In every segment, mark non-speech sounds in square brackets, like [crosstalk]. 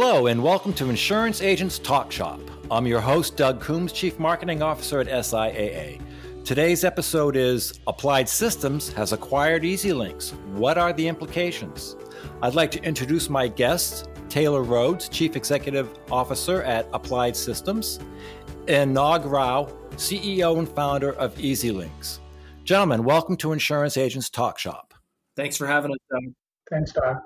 Hello, and welcome to Insurance Agents Talk Shop. I'm your host, Doug Coombs, Chief Marketing Officer at SIAA. Today's episode is Applied Systems has acquired EZLynx. What are the implications? I'd like to introduce my guests Taylor Rhodes, Chief Executive Officer at Applied Systems, and Nog Rao, CEO and founder of EZLynx. Gentlemen, welcome to Insurance Agents Talk Shop. Thanks for having us, Doug. Thanks, Doug.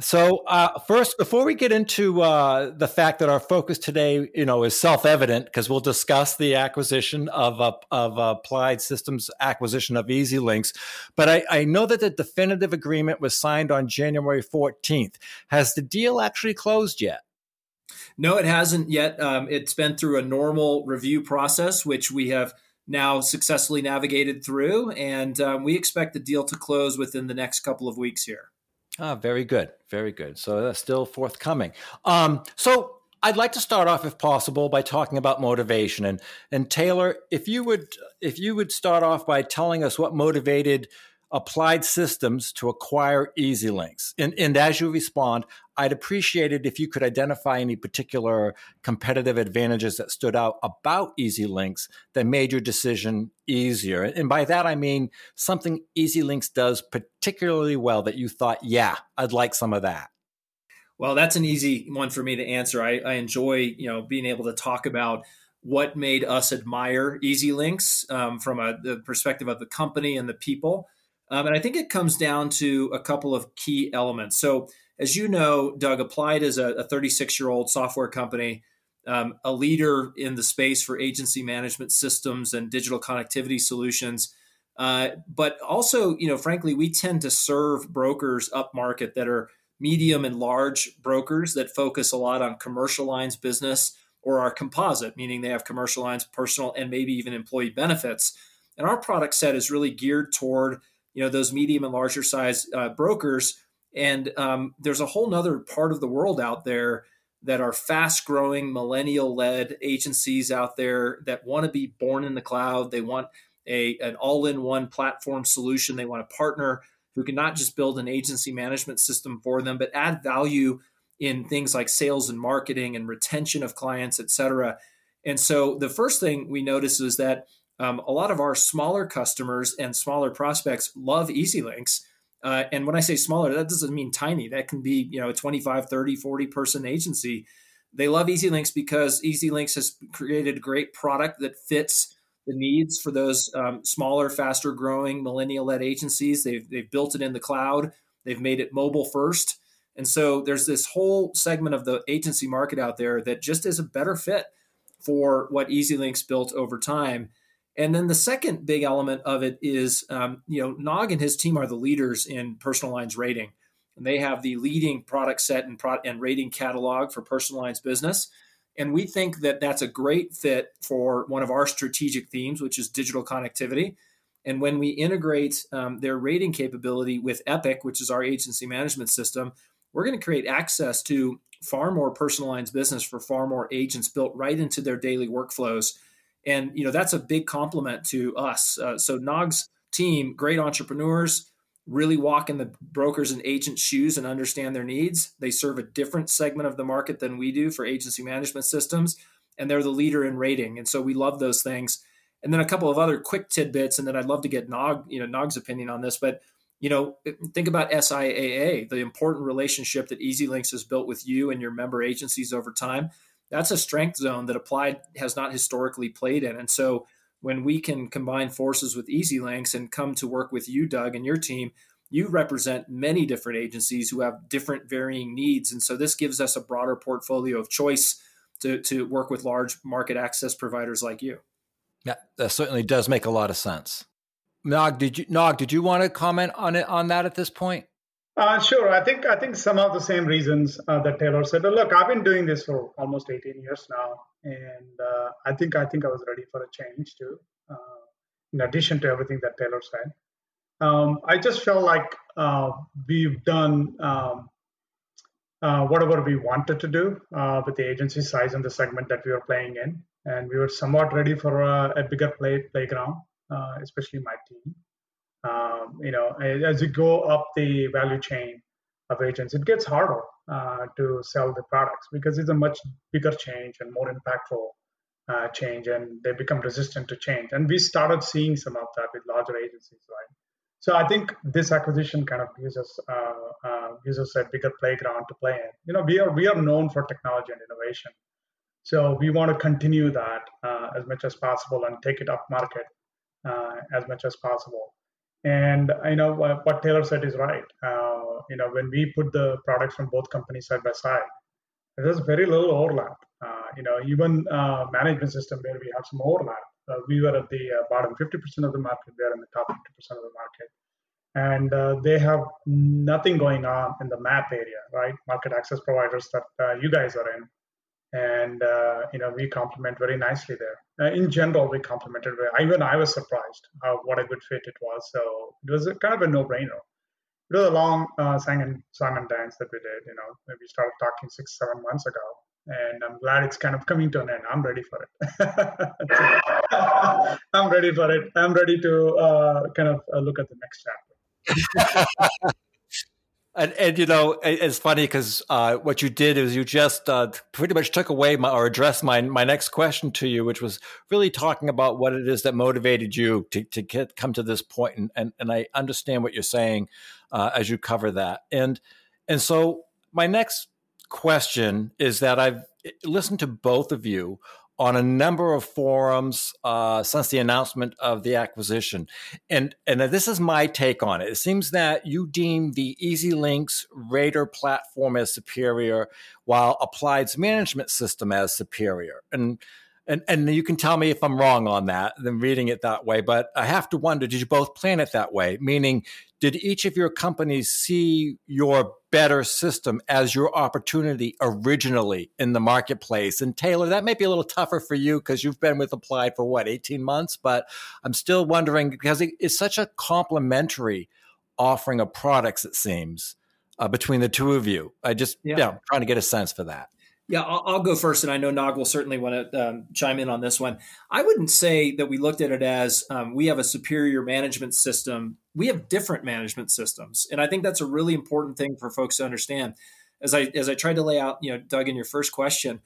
So, uh, first, before we get into uh, the fact that our focus today, you know, is self-evident, because we'll discuss the acquisition of uh, of Applied Systems acquisition of EZLynx, but I, I, know that the definitive agreement was signed on January 14th. Has the deal actually closed yet? No, it hasn't yet. Um, it's been through a normal review process, which we have now successfully navigated through, and um, we expect the deal to close within the next couple of weeks here. Ah, very good, very good. So that's still forthcoming. Um, so I'd like to start off, if possible, by talking about motivation. And and Taylor, if you would if you would start off by telling us what motivated applied systems to acquire EZLynx. And, and as you respond, I'd appreciate it if you could identify any particular competitive advantages that stood out about EZLynx that made your decision easier. And by that, I mean something EZLynx does particularly well that you thought, yeah, I'd like some of that. Well, that's an easy one for me to answer. I, I enjoy, you know, being able to talk about what made us admire EZLynx um, from a, the perspective of the company and the people. Um, and I think it comes down to a couple of key elements. So, as you know, Doug, Applied is a 36 year old software company, um, a leader in the space for agency management systems and digital connectivity solutions. Uh, but also, you know, frankly, we tend to serve brokers up market that are medium and large brokers that focus a lot on commercial lines business or are composite, meaning they have commercial lines, personal, and maybe even employee benefits. And our product set is really geared toward you know those medium and larger size uh, brokers. And um, there's a whole nother part of the world out there that are fast growing millennial led agencies out there that want to be born in the cloud. They want a an all in one platform solution. They want a partner who can not just build an agency management system for them but add value in things like sales and marketing and retention of clients et cetera. And so the first thing we notice is that um, a lot of our smaller customers and smaller prospects love EZLynx. Uh, and when I say smaller, that doesn't mean tiny. That can be, you know, a 25, 30, 40 person agency. They love EZLynx because EZLynx has created a great product that fits the needs for those um, smaller, faster growing millennial led agencies. They've, they've built it in the cloud, they've made it mobile first. And so there's this whole segment of the agency market out there that just is a better fit for what EZLynx built over time. And then the second big element of it is, um, you know, Nog and his team are the leaders in personal lines rating. And they have the leading product set and, pro- and rating catalog for personal lines business. And we think that that's a great fit for one of our strategic themes, which is digital connectivity. And when we integrate um, their rating capability with Epic, which is our agency management system, we're going to create access to far more personalized business for far more agents built right into their daily workflows and you know that's a big compliment to us. Uh, so Nog's team, great entrepreneurs, really walk in the brokers and agents' shoes and understand their needs. They serve a different segment of the market than we do for agency management systems, and they're the leader in rating. And so we love those things. And then a couple of other quick tidbits, and then I'd love to get Nog, you know, Nog's opinion on this, but you know, think about SIAA, the important relationship that EZLynx has built with you and your member agencies over time that's a strength zone that applied has not historically played in. And so when we can combine forces with EZLynx and come to work with you, Doug, and your team, you represent many different agencies who have different varying needs. And so this gives us a broader portfolio of choice to, to work with large market access providers like you. Yeah, that certainly does make a lot of sense. Nog, did you Nog, did you want to comment on it on that at this point? Uh, sure. I think I think some of the same reasons uh, that Taylor said. Look, I've been doing this for almost 18 years now, and uh, I think I think I was ready for a change too. Uh, in addition to everything that Taylor said, um, I just felt like uh, we've done um, uh, whatever we wanted to do with the agency size and the segment that we were playing in, and we were somewhat ready for a, a bigger play playground, especially my team um, you know, as you go up the value chain of agents, it gets harder. uh, to sell the products because it's a much bigger change and more impactful uh, change, and they become resistant to change. And we started seeing some of that with larger agencies, right? So I think this acquisition kind of gives us uh, uh, gives us a bigger playground to play in. You know, we are we are known for technology and innovation, so we want to continue that uh, as much as possible and take it up market uh, as much as possible. And you know what, Taylor said is right. Uh, you know, when we put the products from both companies side by side, there's very little overlap. Uh, you know, even uh, management system where we have some overlap, uh, we were at the uh, bottom 50% of the market. They're in the top 50% of the market, and uh, they have nothing going on in the map area, right? Market access providers that you guys are in, and you know we complement very nicely there. in general, we complemented. Even I was surprised how what a good fit it was. So it was a, kind of a no-brainer it was a long uh, song and song and dance that we did. You know, we started talking six, seven months ago, and I'm glad it's kind of coming to an end. I'm ready for it. [laughs] I'm ready for it. I'm ready to uh, kind of uh, look at the next chapter. [laughs] and, and you know it's funny because uh, what you did is you just uh, pretty much took away my, or addressed my my next question to you, which was really talking about what it is that motivated you to to get come to this point, and and, and I understand what you're saying uh, as you cover that, and and so my next question is that I've listened to both of you on a number of forums uh, since the announcement of the acquisition, and and this is my take on it. It seems that you deem the EZLynx Rater platform as superior, while Applied's management system as superior, and. And, and you can tell me if I'm wrong on that, than reading it that way. But I have to wonder: Did you both plan it that way? Meaning, did each of your companies see your better system as your opportunity originally in the marketplace? And Taylor, that may be a little tougher for you because you've been with Applied for what, 18 months? But I'm still wondering because it's such a complementary offering of products, it seems, uh, between the two of you. I just, yeah, yeah trying to get a sense for that. Yeah, I'll, I'll, go first, and I know Nog will certainly want to um, chime in on this one. I wouldn't say that we looked at it as um, we have a superior management system. We have different management systems, and I think that's a really important thing for folks to understand. As I as I tried to lay out, you know, Doug, in your first question,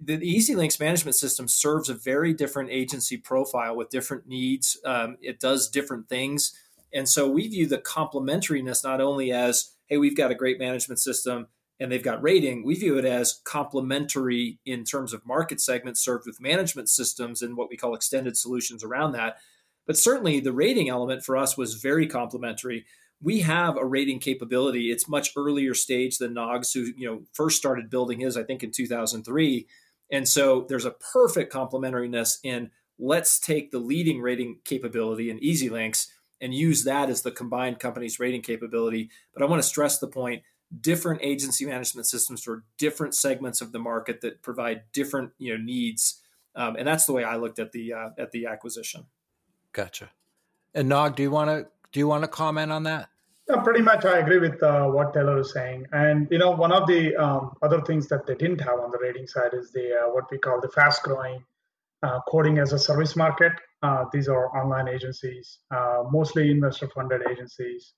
the, the EZLynx management system serves a very different agency profile with different needs. Um, it does different things, and so we view the complementariness not only as, hey, we've got a great management system and they've got rating, we view it as complementary in terms of market segments served with management systems and what we call extended solutions around that. But certainly the rating element for us was very complementary. We have a rating capability. It's much earlier stage than Nog's, who you know first started building his, I think, in 2003. And so there's a perfect complementariness in let's take the leading rating capability in EZLynx and use that as the combined company's rating capability. But I want to stress the point different agency management systems for different segments of the market that provide different you know needs. Um, and that's the way i looked at the uh, at the acquisition. Gotcha. And nog do you want to do you want to comment on that? Yeah, pretty much i agree with uh, what taylor is saying. And you know one of the um, other things that they didn't have on the rating side is the uh, what we call the fast growing uh, quoting as a service market. Uh, these are online agencies uh, mostly investor funded agencies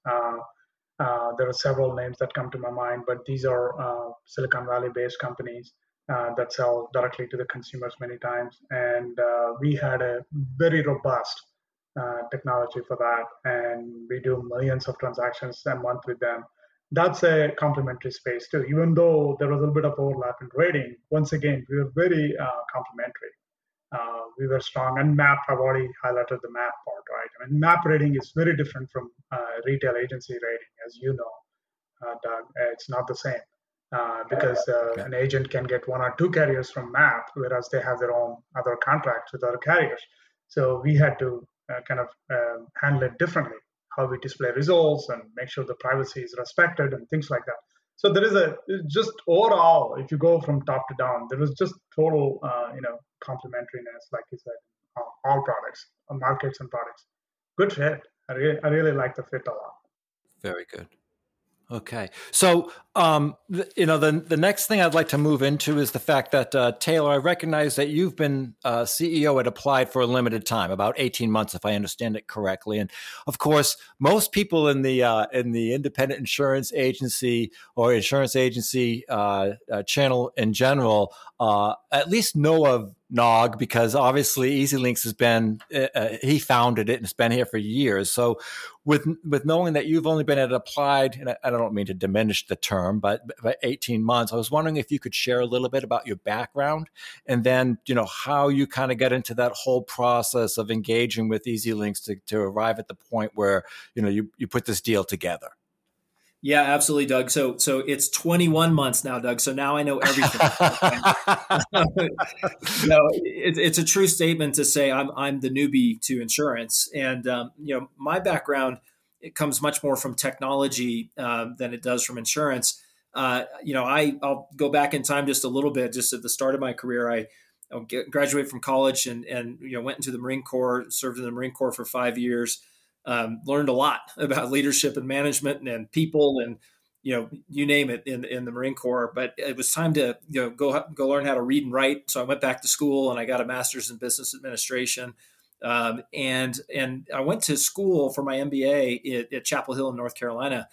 uh, there are several names that come to my mind, but these are uh, Silicon Valley based companies uh, that sell directly to the consumers many times. And uh, we had a very robust uh, technology for that. And we do millions of transactions a month with them. That's a complementary space too. Even though there was a little bit of overlap in rating, once again, we were very complementary uh, we were strong. And map, I've already highlighted the map part, right? I mean, map rating is very different from uh, retail agency rating, as you know, uh, Doug. It's not the same uh, because uh, an agent can get one or two carriers from map, whereas they have their own other contracts with other carriers. So we had to uh, kind of um, handle it differently, how we display results and make sure the privacy is respected and things like that. So there is a just overall, if you go from top to down, there was just total, you know, complementariness, like you said, all products, uh, markets and products. Good fit. I really, I really like the fit a lot. Very good. Okay. So, um, you know, the the next thing I'd like to move into is the fact that uh, Taylor, I recognize that you've been uh, CEO at Applied for a limited time, about eighteen months, if I understand it correctly. And of course, most people in the uh, in the independent insurance agency or insurance agency uh, uh, channel in general uh, at least know of Nog because obviously EZLynx has been uh, uh, he founded it and it's been here for years. So, with with knowing that you've only been at Applied, and I, don't mean to diminish the term, but, but 18 months, I was wondering if you could share a little bit about your background and then, you know, how you kind of get into that whole process of engaging with EZLynx to, to arrive at the point where, you know, you, you put this deal together. Yeah, absolutely, Doug. So, so it's 21 months now, Doug. So now I know everything. [laughs] no, it, it's a true statement to say I'm I'm the newbie to insurance, and um, you know my background it comes much more from technology um, than it does from insurance. Uh, you know, I I'll go back in time just a little bit. Just at the start of my career, I graduated from college and and you know went into the Marine Corps, served in the Marine Corps for five years um, learned a lot [laughs] about leadership and management and, people and you know you name it in in the Marine Corps. But it was time to you know go go learn how to read and write. So I went back to school and I got a master's in business administration. Um, and and I went to school for my MBA at, at Chapel Hill in North Carolina.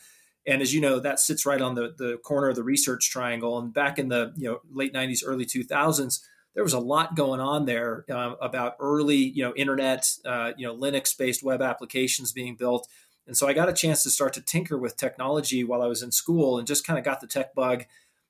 And as you know, that sits right on the, the corner of the research triangle. And back in the you know late '90s, early 2000s, there was a lot going on there uh, about early, you know, internet, uh, you know, Linux-based web applications being built. And so I got a chance to start to tinker with technology while I was in school, and just kind of got the tech bug,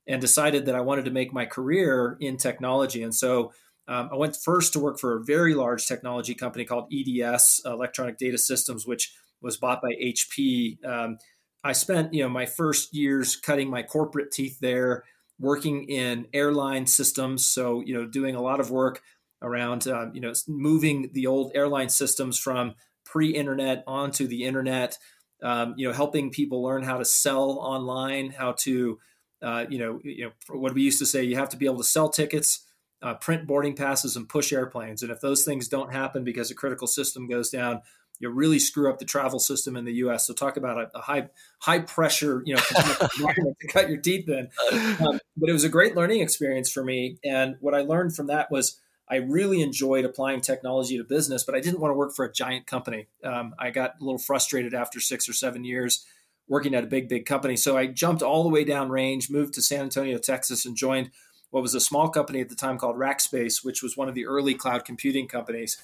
and decided that I wanted to make my career in technology. And so um, I went first to work for a very large technology company called EDS, Electronic Data Systems, which was bought by HP. Um, I spent, you know, my first years cutting my corporate teeth there working in airline systems. So, you know, doing a lot of work around, uh, you know, moving the old airline systems from pre-internet onto the internet. Um, you know, helping people learn how to sell online, how to, uh, you know, you know, what we used to say, you have to be able to sell tickets, uh, print boarding passes, and push airplanes. And if those things don't happen because a critical system goes down, you really screw up the travel system in the U.S. So talk about a, a high high pressure, you know, [laughs] to cut your teeth in. Um, but it was a great learning experience for me, and what I learned from that was I really enjoyed applying technology to business, but I didn't want to work for a giant company. Um, I got a little frustrated after six or seven years working at a big, big company. So I jumped all the way down range, moved to San Antonio, Texas, and joined what was a small company at the time called Rackspace, which was one of the early cloud computing companies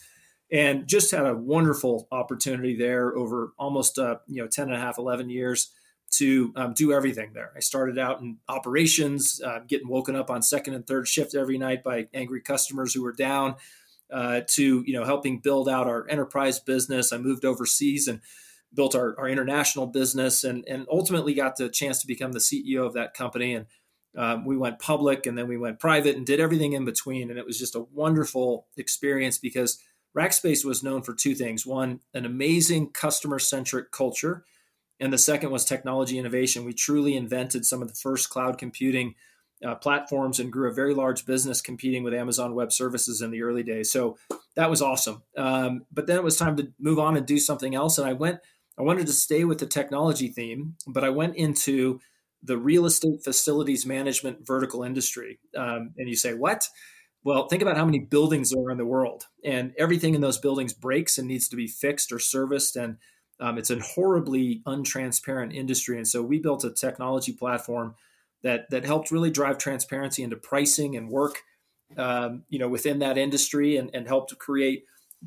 and just had a wonderful opportunity there over almost uh, you know 10 and a half 11 years to um, do everything there. I started out in operations uh, getting woken up on second and third shift every night by angry customers who were down uh, to you know helping build out our enterprise business. I moved overseas and built our, our international business and, and ultimately got the chance to become the ceo of that company. And um, we went public and then we went private and did everything in between. And it was just a wonderful experience because Rackspace was known for two things one, an amazing customer centric culture, and the second was technology innovation. We truly invented some of the first cloud computing uh, platforms and grew a very large business competing with Amazon Web Services in the early days. So that was awesome. Um, but then it was time to move on and do something else. And I went, I wanted to stay with the technology theme, but I went into the real estate facilities management vertical industry. Um, and you say, what? Well, think about how many buildings there are in the world, and everything in those buildings breaks and needs to be fixed or serviced. And um, it's a horribly untransparent industry. And so we built a technology platform that that helped really drive transparency into pricing and work, um, you know, within that industry, and, and helped create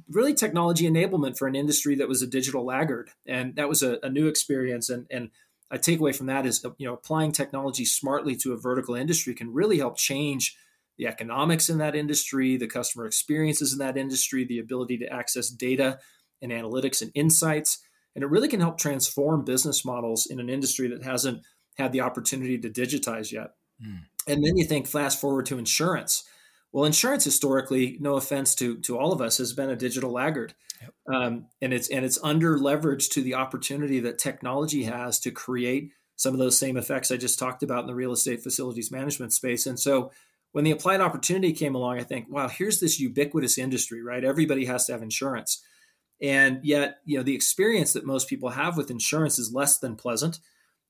really technology enablement for an industry that was a digital laggard. And that was a, a new experience. And and I take away from that is you know applying technology smartly to a vertical industry can really help change the economics in that industry, the customer experiences in that industry, the ability to access data and analytics and insights. And it really can help transform business models in an industry that hasn't had the opportunity to digitize yet. Mm. And then you think fast forward to insurance. Well, insurance historically, no offense to to all of us, has been a digital laggard, yep. um, and it's and it's under leveraged to the opportunity that technology has to create some of those same effects I just talked about in the real estate facilities management space. And so, when the applied opportunity came along, I think, wow, here's this ubiquitous industry, right? Everybody has to have insurance. And yet, you know, the experience that most people have with insurance is less than pleasant.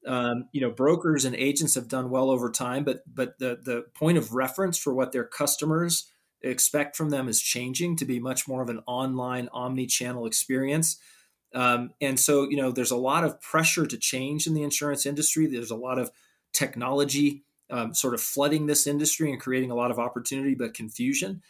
Um, you know, brokers and agents have done well over time, but but the the point of reference for what their customers expect from them is changing to be much more of an online omni-channel experience. Um, and so, you know, there's a lot of pressure to change in the insurance industry. There's a lot of technology um, sort of flooding this industry and creating a lot of opportunity, but confusion.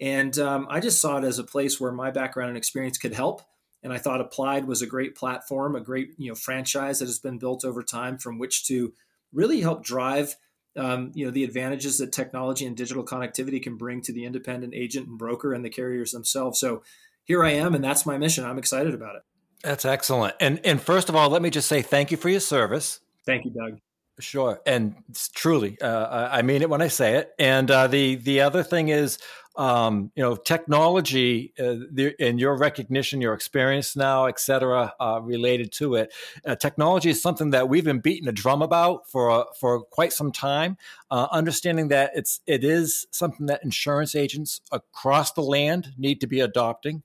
And um, I just saw it as a place where my background and experience could help. And I thought Applied was a great platform, a great you know franchise that has been built over time from which to really help drive um, you know the advantages that technology and digital connectivity can bring to the independent agent and broker and the carriers themselves. So here I am, and that's my mission. I'm excited about it. That's excellent. And and first of all, let me just say thank you for your service. Thank you, Doug. Sure, and truly, uh, I mean it when I say it. And uh, the the other thing is, um, you know, technology uh, the, and your recognition, your experience now, et cetera, uh, related to it. Uh, technology is something that we've been beating a drum about for for quite some time. Uh, understanding that it's it is something that insurance agents across the land need to be adopting.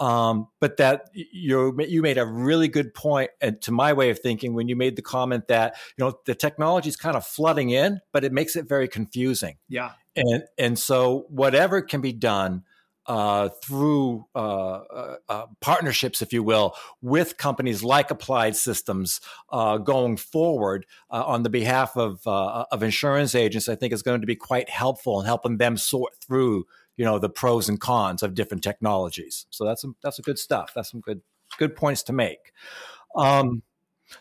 Um, but that you you made a really good point, and to my way of thinking, when you made the comment that you know the technology is kind of flooding in, but it makes it very confusing. Yeah, and and so whatever can be done uh, through uh, uh, uh partnerships, if you will, with companies like Applied Systems uh, going forward uh, on the behalf of of insurance agents, I think is going to be quite helpful in helping them sort through you know the pros and cons of different technologies. So that's some, that's a good stuff. That's some good good points to make. Um,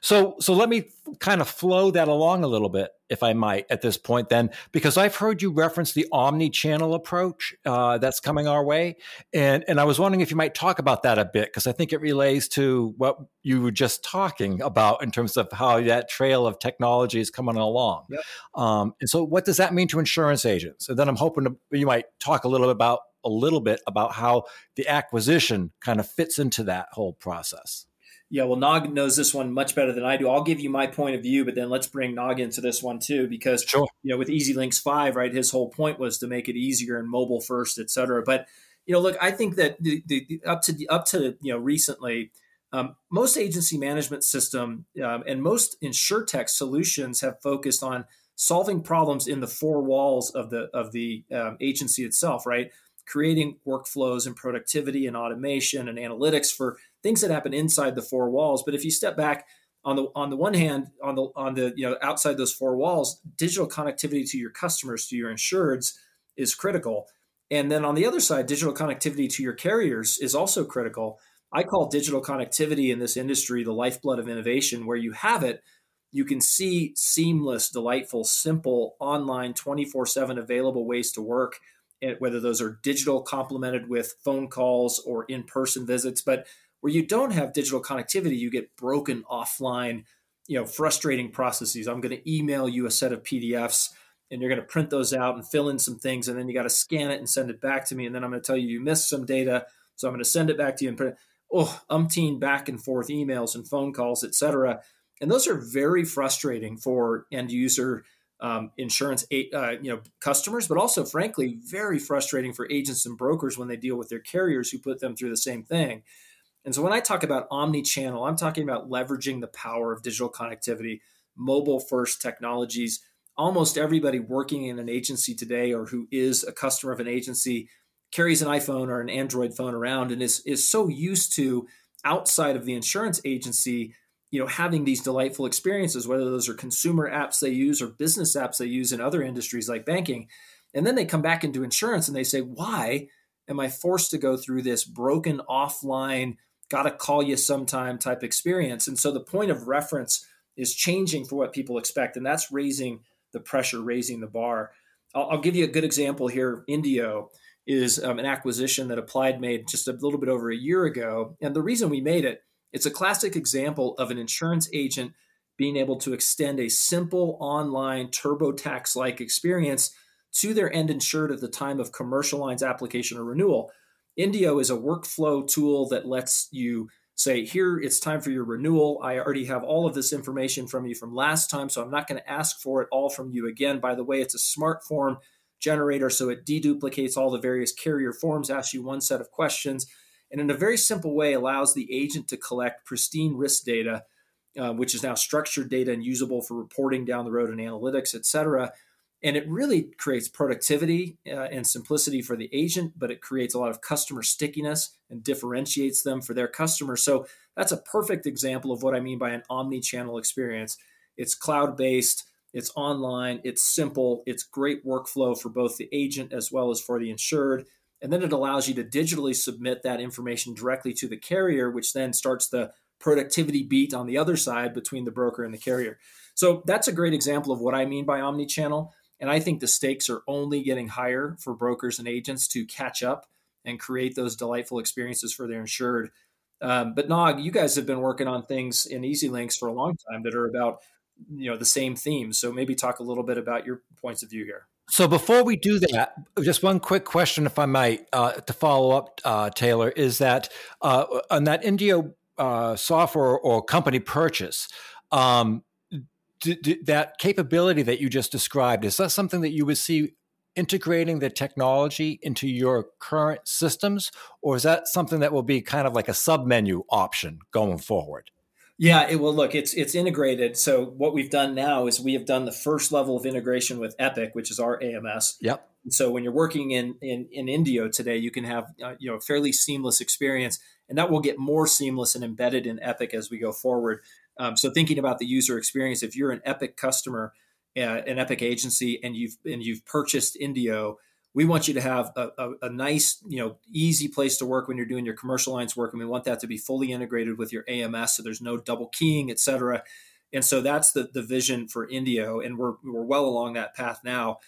so so let me kind of flow that along a little bit, if I might, at this point, then, because I've heard you reference the omni-channel approach uh, that's coming our way, and and I was wondering if you might talk about that a bit, because I think it relates to what you were just talking about in terms of how that trail of technology is coming along. Yep. Um, and so, what does that mean to insurance agents? And then I'm hoping to, you might talk a little bit about a little bit about how the acquisition kind of fits into that whole process. Yeah, well, Nog knows this one much better than I do. I'll give you my point of view, but then let's bring Nog into this one too, because sure. you know, with EZLynx Five, right, his whole point was to make it easier and mobile first, et cetera. But you know, look, I think that the, the, the up to the, up to you know recently, um, most agency management system um, and most insurtech solutions have focused on solving problems in the four walls of the of the um, agency itself, right? Creating workflows and productivity and automation and analytics for things that happen inside the four walls. But if you step back on the on the one hand, on the on the you know outside those four walls, digital connectivity to your customers, to your insureds, is critical. And then on the other side, digital connectivity to your carriers is also critical. I call digital connectivity in this industry the lifeblood of innovation, where you have it, you can see seamless, delightful, simple, online, 24 7 available ways to work, eh, whether those are digital complemented with phone calls or in person visits. But where you don't have digital connectivity, you get broken offline, you know, frustrating processes. I'm going to email you a set of PDFs and you're going to print those out and fill in some things and then you got to scan it and send it back to me and then I'm going to tell you you missed some data, so I'm going to send it back to you and print it. oh, umpteen back and forth emails and phone calls, etc. And those are very frustrating for end user um, insurance uh, you know customers, but also frankly very frustrating for agents and brokers when they deal with their carriers who put them through the same thing. And so when I talk about omni-channel, I'm talking about leveraging the power of digital connectivity, mobile first technologies. Almost everybody working in an agency today or who is a customer of an agency carries an iPhone or an Android phone around and is is so used to outside of the insurance agency, you know, having these delightful experiences, whether those are consumer apps they use or business apps they use in other industries like banking. And then they come back into insurance and they say, why am I forced to go through this broken offline got to call you sometime type experience. And so the point of reference is changing for what people expect. And that's raising the pressure, raising the bar. I'll, I'll give you a good example here. Indio is um, an acquisition that Applied made just a little bit over a year ago. And the reason we made it, it's a classic example of an insurance agent being able to extend a simple online TurboTax like experience to their end insured at the time of commercial lines application or renewal. Indio is a workflow tool that lets you say, here, it's time for your renewal. I already have all of this information from you from last time, so I'm not going to ask for it all from you again. By the way, it's a smart form generator, so it deduplicates all the various carrier forms, asks you one set of questions, and in a very simple way allows the agent to collect pristine risk data uh, which is now structured data and usable for reporting down the road and analytics, et cetera. And it really creates productivity uh, and simplicity for the agent, but it creates a lot of customer stickiness and differentiates them for their customers. So that's a perfect example of what I mean by an omni channel experience. It's cloud based, it's online, it's simple, it's great workflow for both the agent as well as for the insured. And then it allows you to digitally submit that information directly to the carrier, which then starts the productivity beat on the other side between the broker and the carrier. So that's a great example of what I mean by omni channel. And I think the stakes are only getting higher for brokers and agents to catch up and create those delightful experiences for their insured. Um, but Nog, you guys have been working on things in EZLynx for a long time that are about you know the same themes. So maybe talk a little bit about your points of view here. So before we do that, just one quick question, if I might, uh, to follow up, uh, Taylor, is that uh, on that Indio uh, software or company purchase, um, that capability that you just described is that something that you would see integrating the technology into your current systems? Or is that something that will be kind of like a sub menu option going forward? Yeah it will look it's it's integrated. So what we've done now is we have done the first level of integration with epic which is our ams yep. So when you're working in in, in indio today you can have uh, you know a fairly seamless experience and that will get more seamless and embedded in epic as we go forward um, so thinking about the user experience, if you're an Epic customer, uh, an Epic agency, and you've and you've purchased Indio, we want you to have a, a, a, nice, you know, easy place to work when you're doing your commercial lines work, and we want that to be fully integrated with your AMS, so there's no double keying, et cetera. And so that's the the vision for Indio, and we're we're well along that path now.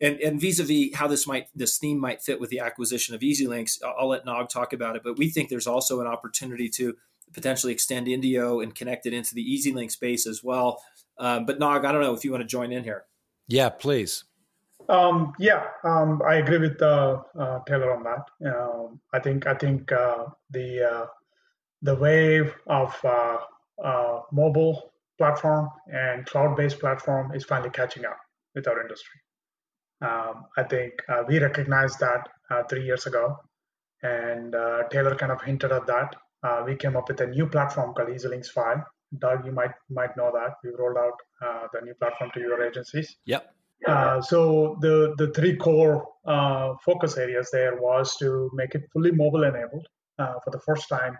And, and vis-a-vis how this might this theme might fit with the acquisition of EZLynx, I'll let Nog talk about it. But we think there's also an opportunity to potentially extend Indio and connect it into the EasyLink space as well. Um, but Nog, I don't know if you want to join in here. Yeah, please. Um, yeah, um, I agree with uh, uh, Taylor on that. Um, I think I think uh, the uh, the wave of uh, uh, mobile platform and cloud-based platform is finally catching up with our industry. Um, I think we recognized that three years ago, and Taylor kind of hinted at that uh, we came up with a new platform called EZLynx 5. Doug, you might might know that we rolled out uh, the new platform to your agencies. Yep. Uh, so the the three core uh, focus areas there was to make it fully mobile enabled uh, for the first time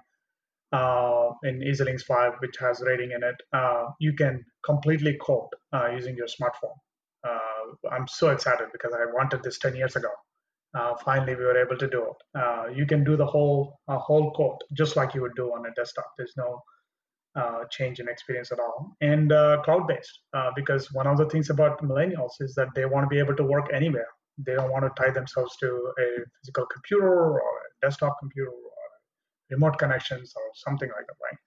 uh, in EZLynx 5, which has rating in it. you can completely quote using your smartphone. I'm so excited because I wanted this 10 years ago uh, finally we were able to do it. Uh, you can do the whole uh, whole quote just like you would do on a desktop. There's no uh, change in experience at all, and uh, cloud based uh, because one of the things about millennials is that they want to be able to work anywhere. They don't want to tie themselves to a physical computer or a desktop computer or remote connections or something like that, right?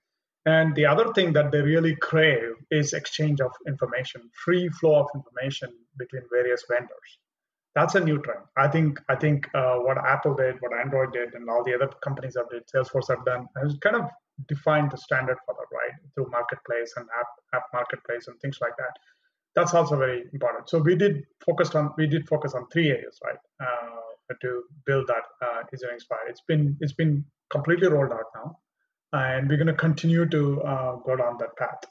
And the other thing that they really crave is exchange of information, free flow of information between various vendors that's a new trend. I think I think uh, what Apple did, what Android did, and all the other companies have did, Salesforce have done, has kind of defined the standard for that, right? Through marketplace and app app marketplace and things like that. That's also very important. So we did focus on we did focus on three areas, right, uh, to build that uh, user Inspire. It's been it's been completely rolled out now, and we're going to continue to uh, go down that path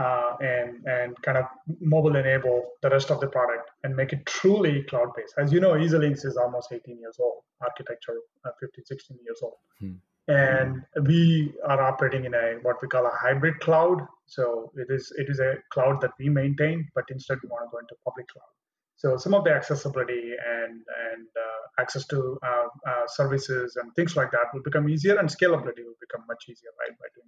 uh, and and kind of mobile enable the rest of the product and make it truly cloud based. As you know, EZLynx is almost 18 years old, architecture uh, 15, 16 years old. Hmm. And we are operating in a what we call a hybrid cloud. So it is it is a cloud that we maintain, but instead we want to go into public cloud. So some of the accessibility and and uh, access to uh, uh, services and things like that will become easier, and scalability will become much easier, right, by.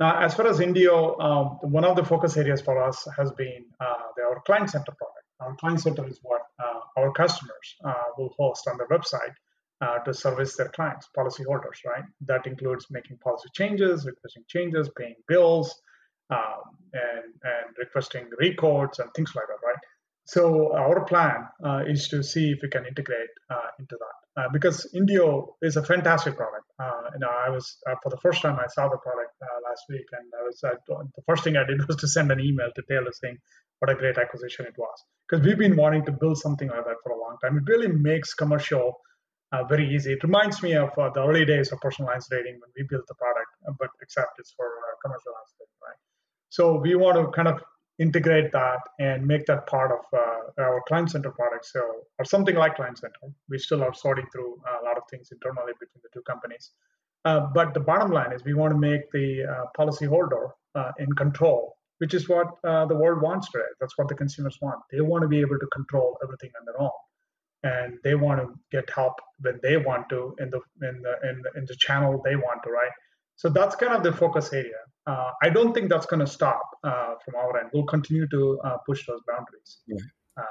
Now, as far as Indio, um, one of the focus areas for us has been uh, our client center product. Our client center is what uh, our customers uh, will host on their website uh, to service their clients, policyholders, right? That includes making policy changes, requesting changes, paying bills, um, and, and requesting records and things like that, right? So our plan uh, is to see if we can integrate uh, into that uh, because Indio is a fantastic product. Uh, you know, I was uh, for the first time I saw the product uh, last week, and I was the first thing I did [laughs] was to send an email to Taylor saying what a great acquisition it was because we've been wanting to build something like that for a long time. It really makes commercial very easy. It reminds me of the early days of personalized rating when we built the product, but except it's for commercial rating, right? So we want to kind of integrate that and make that part of uh, our client center product. So, or something like client center. We still are sorting through a lot of things internally between the two companies. Uh, but the bottom line is we want to make the uh, policyholder uh, in control, which is what uh, the world wants today. That's what the consumers want. They want to be able to control everything on their own, and they want to get help when they want to in the in the in the, in the channel they want to, right? So that's kind of the focus area. Uh, I don't think that's going to stop uh, from our end. We'll continue to uh, push those boundaries. Yeah. Um,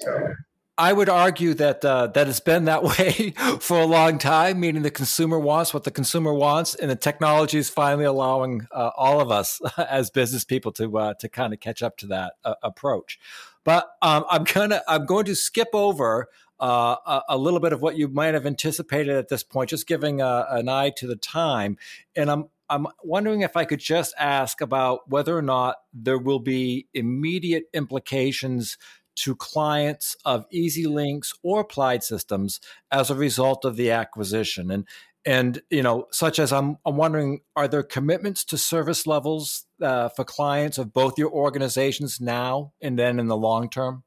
so. I would argue that uh, that it's been that [laughs] way for a long time, meaning the consumer wants what the consumer wants, and the technology is finally allowing uh, all of us [laughs] as business people to uh, to kind of catch up to that approach. But um, I'm gonna I'm going to skip over uh, a, little bit of what you might have anticipated at this point, just giving a, an eye to the time. And I'm I'm wondering if I could just ask about whether or not there will be immediate implications to clients of EZLynx or Applied Systems as a result of the acquisition. And and you know, such as I'm, I'm wondering, are there commitments to service levels uh, for clients of both your organizations now and then in the long term?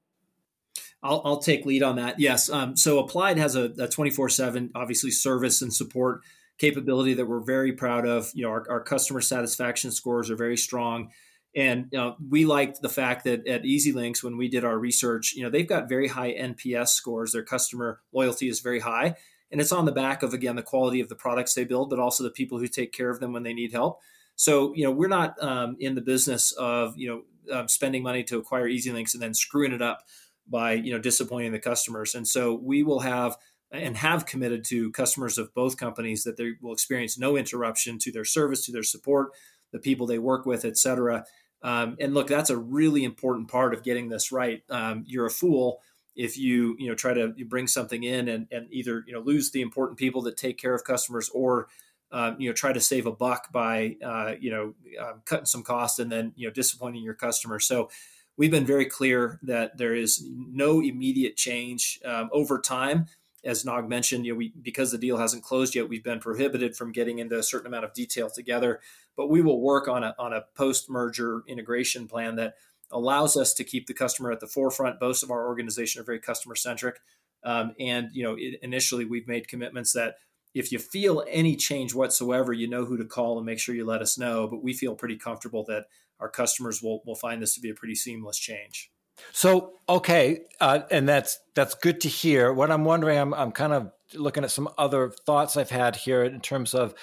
I'll, I'll take lead on that. Yes. Um, so Applied has a 24 7, obviously, service and support capability that we're very proud of. You know, our, our customer satisfaction scores are very strong. And you know, we liked the fact that at EZLynx, when we did our research, you know, they've got very high NPS scores. Their customer loyalty is very high. And it's on the back of, again, the quality of the products they build, but also the people who take care of them when they need help. So, you know, we're not um, in the business of, you know, um, spending money to acquire EZLynx and then screwing it up by you know disappointing the customers. And so we will have and have committed to customers of both companies that they will experience no interruption to their service, to their support, the people they work with, et cetera. Um, and look, that's a really important part of getting this right. Um, you're a fool if you you know try to bring something in and, and either you know lose the important people that take care of customers or um, you know try to save a buck by uh, you know um, cutting some cost and then you know disappointing your customer. So we've been very clear that there is no immediate change um, over time. As Nog mentioned, you know, we, because the deal hasn't closed yet, we've been prohibited from getting into a certain amount of detail together. But we will work on a on a post merger integration plan that allows us to keep the customer at the forefront. Both of our organization are very customer centric, um, and you know, it, initially we've made commitments that if you feel any change whatsoever, you know who to call and make sure you let us know. But we feel pretty comfortable that our customers will will find this to be a pretty seamless change. So okay, uh, and that's that's good to hear. What I'm wondering, I'm I'm kind of looking at some other thoughts I've had here in terms of,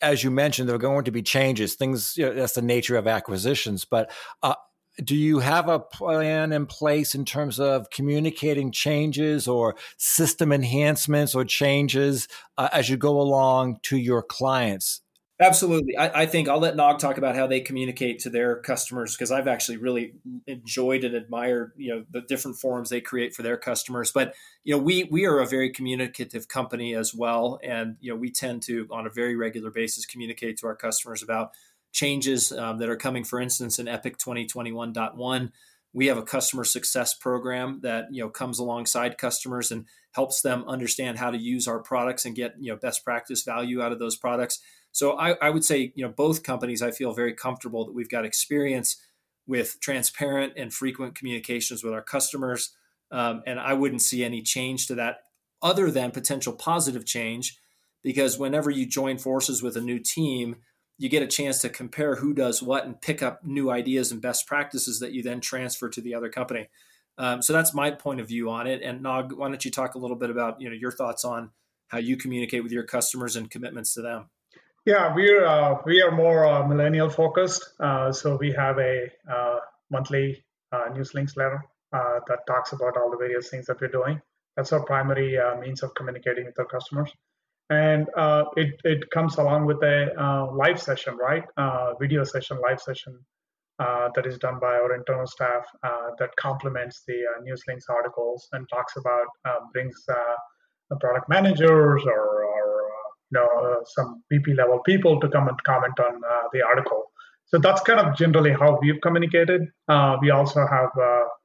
as you mentioned, there are going to be changes. Things you know, that's the nature of acquisitions, but. Uh, do you have a plan in place in terms of communicating changes or system enhancements or changes uh, as you go along to your clients Absolutely. I, I, think I'll let Nog talk about how they communicate to their customers because I've actually really enjoyed and admired, you know, the different forums they create for their customers. But, you know, we we are a very communicative company as well. And, you know, we tend to on a very regular basis communicate to our customers about changes um, that are coming, for instance, in Epic 2021.1. We have a customer success program that, you know, comes alongside customers and helps them understand how to use our products and get, you know, best practice value out of those products so I, I would say, you know, both companies, I feel very comfortable that we've got experience with transparent and frequent communications with our customers. Um, and I wouldn't see any change to that other than potential positive change, because whenever you join forces with a new team, you get a chance to compare who does what and pick up new ideas and best practices that you then transfer to the other company. Um, so that's my point of view on it. And Nog, why don't you talk a little bit about you know your thoughts on how you communicate with your customers and commitments to them? Yeah, we're uh, we are more uh, millennial focused. Uh, so we have a uh, monthly uh, newslinks letter uh, that talks about all the various things that we're doing. That's our primary means of communicating with our customers, and it it comes along with a live session, right? video session, live session that is done by our internal staff that complements the newslinks articles and talks about brings product managers or know uh, some VP level people to come and comment on uh, the article. So that's kind of generally how we've communicated. Uh, we also have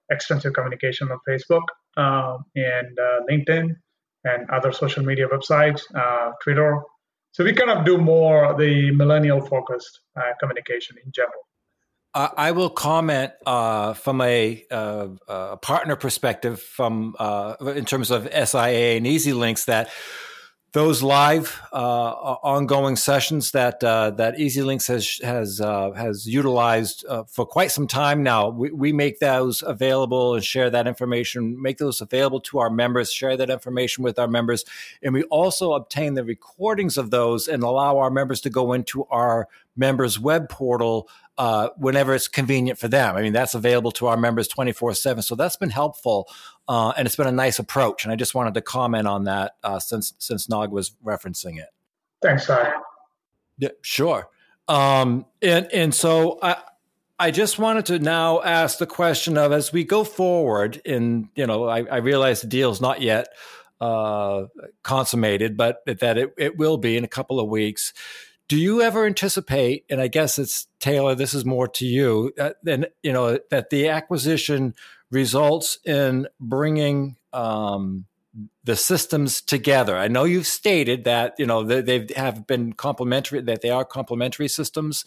extensive communication on Facebook and LinkedIn and other social media websites, Twitter. So we kind of do more the millennial focused communication in general. I will comment uh, from a, a, partner perspective, from uh, in terms of SIA and EZLynx, that those live uh, ongoing sessions that uh, that EZLynx has has uh, has utilized for quite some time now, we, we, make those available and share that information, make those available to our members, share that information with our members, and we also obtain the recordings of those and allow our members to go into our members web portal uh, whenever it's convenient for them. I mean, that's available to our members 24 7. So that's been helpful. Uh, and it's been a nice approach. And I just wanted to comment on that uh, since since Nog was referencing it. Thanks, Ryan. Yeah, sure. Um, and, and so I, I just wanted to now ask the question of as we go forward, in you know, I, I realize the deal is not yet uh, consummated, but that it, it will be in a couple of weeks do you ever anticipate and i guess it's taylor this is more to you uh, you know that the acquisition results in bringing um, the systems together? I know you've stated that you know they, they have been complementary that they are complementary systems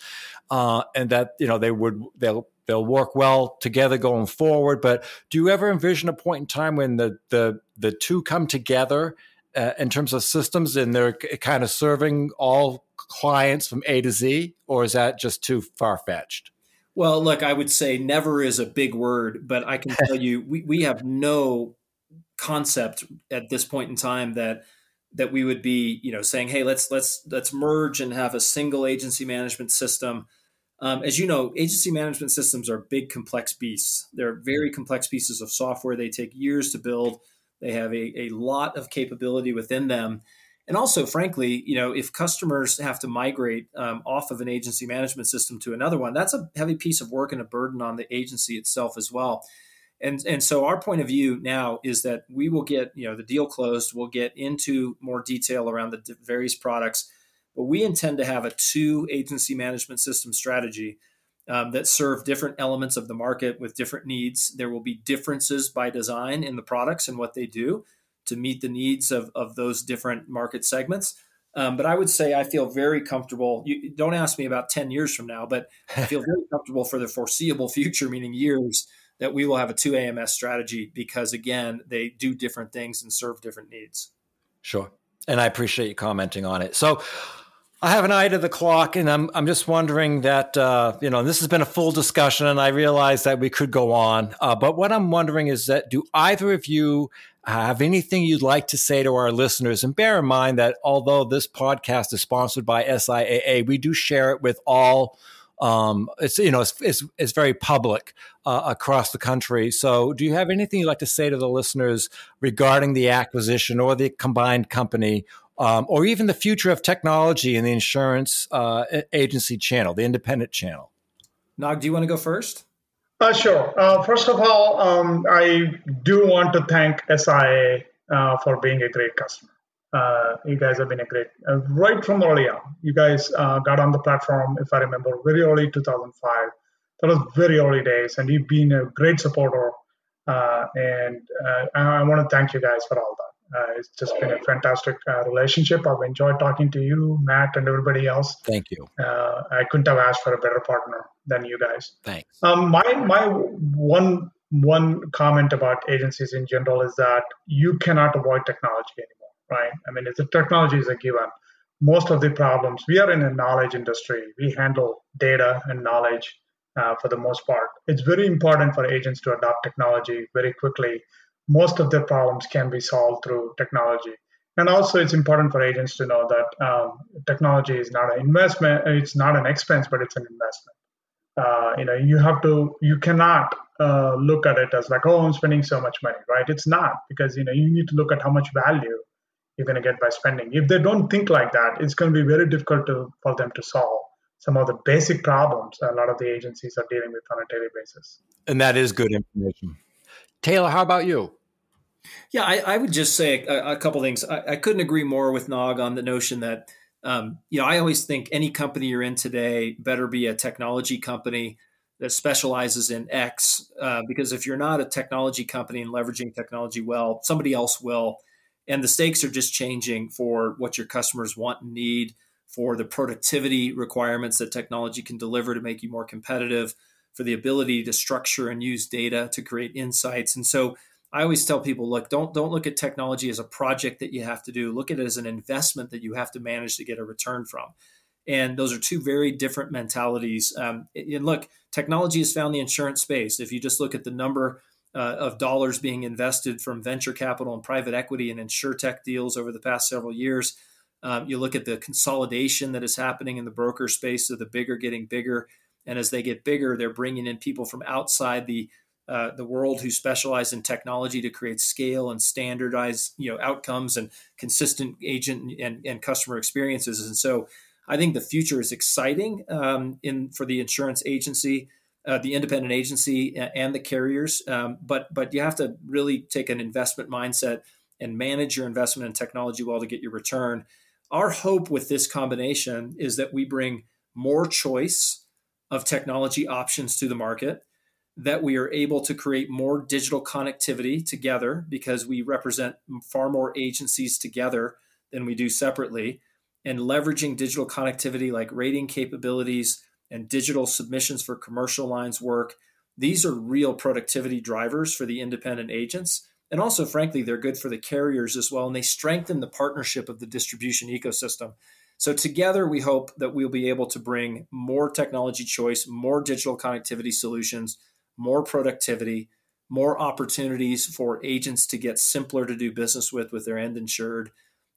uh, and that you know they would they'll they'll work well together going forward but do you ever envision a point in time when the the the two come together uh, in terms of systems and they're kind of serving all clients from A to Z, or is that just too far fetched? Well, look, I would say never is a big word, but I can tell you we, we have no concept at this point in time that that we would be, you know, saying, hey, let's let's let's merge and have a single agency management system. Um, as you know, agency management systems are big, complex beasts. They're very complex pieces of software. They take years to build. They have a, a lot of capability within them. And also, frankly, you know, if customers have to migrate um, off of an agency management system to another one, that's a heavy piece of work and a burden on the agency itself as well. And and so our point of view now is that we will get you know the deal closed. We'll get into more detail around the various products, but we intend to have a two agency management system strategy um, that serve different elements of the market with different needs. There will be differences by design in the products and what they do to meet the needs of, of those different market segments. Um, but I would say I feel very comfortable. You don't ask me about 10 years from now, but I feel very [laughs] comfortable for the foreseeable future, meaning years, that we will have a two AMS strategy because, again, they do different things and serve different needs. Sure. And I appreciate you commenting on it. So, I have an eye to the clock, and I'm I'm just wondering that uh, you know this has been a full discussion, and I realize that we could go on. Uh, but what I'm wondering is that do either of you have anything you'd like to say to our listeners? And bear in mind that although this podcast is sponsored by SIAA, we do share it with all. Um, it's you know it's it's, it's very public uh, across the country. So, do you have anything you'd like to say to the listeners regarding the acquisition or the combined company, um, or even the future of technology in the insurance uh, agency channel, the independent channel. Nog, do you want to go first? Uh, sure. Uh, first of all, um, I do want to thank SIA uh, for being a great customer. Uh, you guys have been a great, uh, right from early on. You guys uh, got on the platform, if I remember, very early 2005. That was very early days, and you've been a great supporter. and I want to thank you guys for all that. Uh, it's just been a fantastic uh, relationship. I've enjoyed talking to you, Matt, and everybody else. Thank you. Uh, I couldn't have asked for a better partner than you guys. Thanks. Um, my my one one comment about agencies in general is that you cannot avoid technology anymore, right? I mean, a technology is a given. Most of the problems we are in a knowledge industry. We handle data and knowledge uh, for the most part. It's very important for agents to adopt technology very quickly most of their problems can be solved through technology. And also, it's important for agents to know that um, technology is not an investment; it's not an expense, but it's an investment. Uh, you know, you have to, you cannot uh, look at it as like, oh, I'm spending so much money, right? It's not because you know you need to look at how much value you're going to get by spending. If they don't think like that, it's going to be very difficult to, for them to solve some of the basic problems a lot of the agencies are dealing with on a daily basis. And that is good information. Taylor, how about you? Yeah, I, I would just say a, a couple things. I, I, couldn't agree more with Nog on the notion that, um, you know, I always think any company you're in today better be a technology company that specializes in X, uh, because if you're not a technology company and leveraging technology well, somebody else will. And the stakes are just changing for what your customers want and need for the productivity requirements that technology can deliver to make you more competitive, for the ability to structure and use data to create insights. And so I always tell people, look, don't don't look at technology as a project that you have to do. Look at it as an investment that you have to manage to get a return from. And those are two very different mentalities. Um, and look, technology has found the insurance space. If you just look at the number uh, of dollars being invested from venture capital and private equity and insurtech deals over the past several years, um, you look at the consolidation that is happening in the broker space, so the bigger getting bigger, and as they get bigger, they're bringing in people from outside the uh, the world who specialize in technology to create scale and standardize you know outcomes and consistent agent and, and customer experiences. And so, I think the future is exciting um, in for the insurance agency. Uh, the independent agency and the carriers, um, but but you have to really take an investment mindset and manage your investment in technology well to get your return. Our hope with this combination is that we bring more choice of technology options to the market, that we are able to create more digital connectivity together because we represent far more agencies together than we do separately, and leveraging digital connectivity like rating capabilities and digital submissions for commercial lines work. These are real productivity drivers for the independent agents and also, frankly, they're good for the carriers as well, and they strengthen the partnership of the distribution ecosystem. So, together, we hope that we'll be able to bring more technology choice, more digital connectivity solutions, more productivity, more opportunities for agents to get simpler to do business with with their end insured.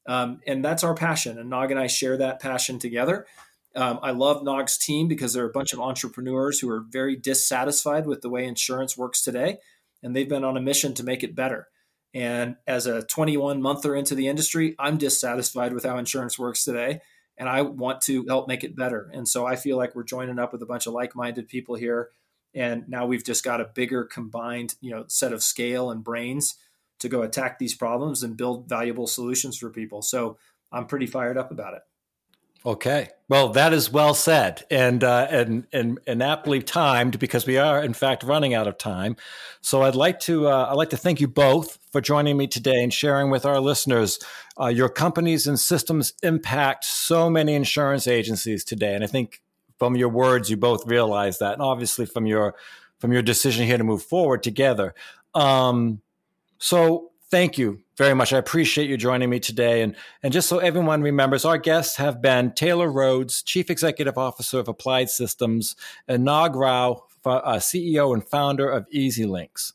Um, and that's our passion. And Nog and I share that passion together. Um, I love Nog's team because they're a bunch of entrepreneurs who are very dissatisfied with the way insurance works today and they've been on a mission to make it better. And as a 21 monther into the industry, I'm dissatisfied with how insurance works today, and I want to help make it better. And so I feel like we're joining up with a bunch of like-minded people here, and now we've just got a bigger combined, you know, set of scale and brains to go attack these problems and build valuable solutions for people. So I'm pretty fired up about it. Okay. Well, that is well said and, uh, and, and, and aptly timed because we are in fact running out of time. So I'd like to, uh, I'd like to thank you both for joining me today and sharing with our listeners uh, your companies and systems impact so many insurance agencies today. And I think from your words, you both realize that, and obviously from your, from your decision here to move forward together. Um, so thank you very much. I appreciate you joining me today. And, and just so everyone remembers, our guests have been Taylor Rhodes, Chief Executive Officer of Applied Systems, and Nog Rao, uh, CEO and founder of EZLynx.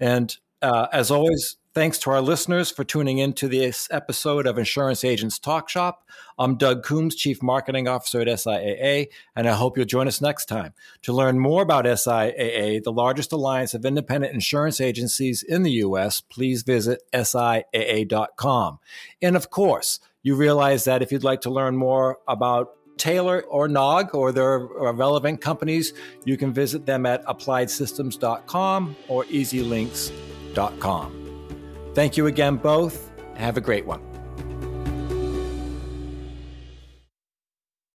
And uh, as always, Thanks to our listeners for tuning in to this episode of Insurance Agents Talk Shop. I'm Doug Coombs, Chief Marketing Officer at SIAA, and I hope you'll join us next time. To learn more about SIAA, the largest alliance of independent insurance agencies in the U.S., please visit SIAA.com. And of course, you realize that if you'd like to learn more about Taylor or Nog or their relevant companies, you can visit them at appliedsystems.com or ezlynx.com. Thank you again, both. Have a great one.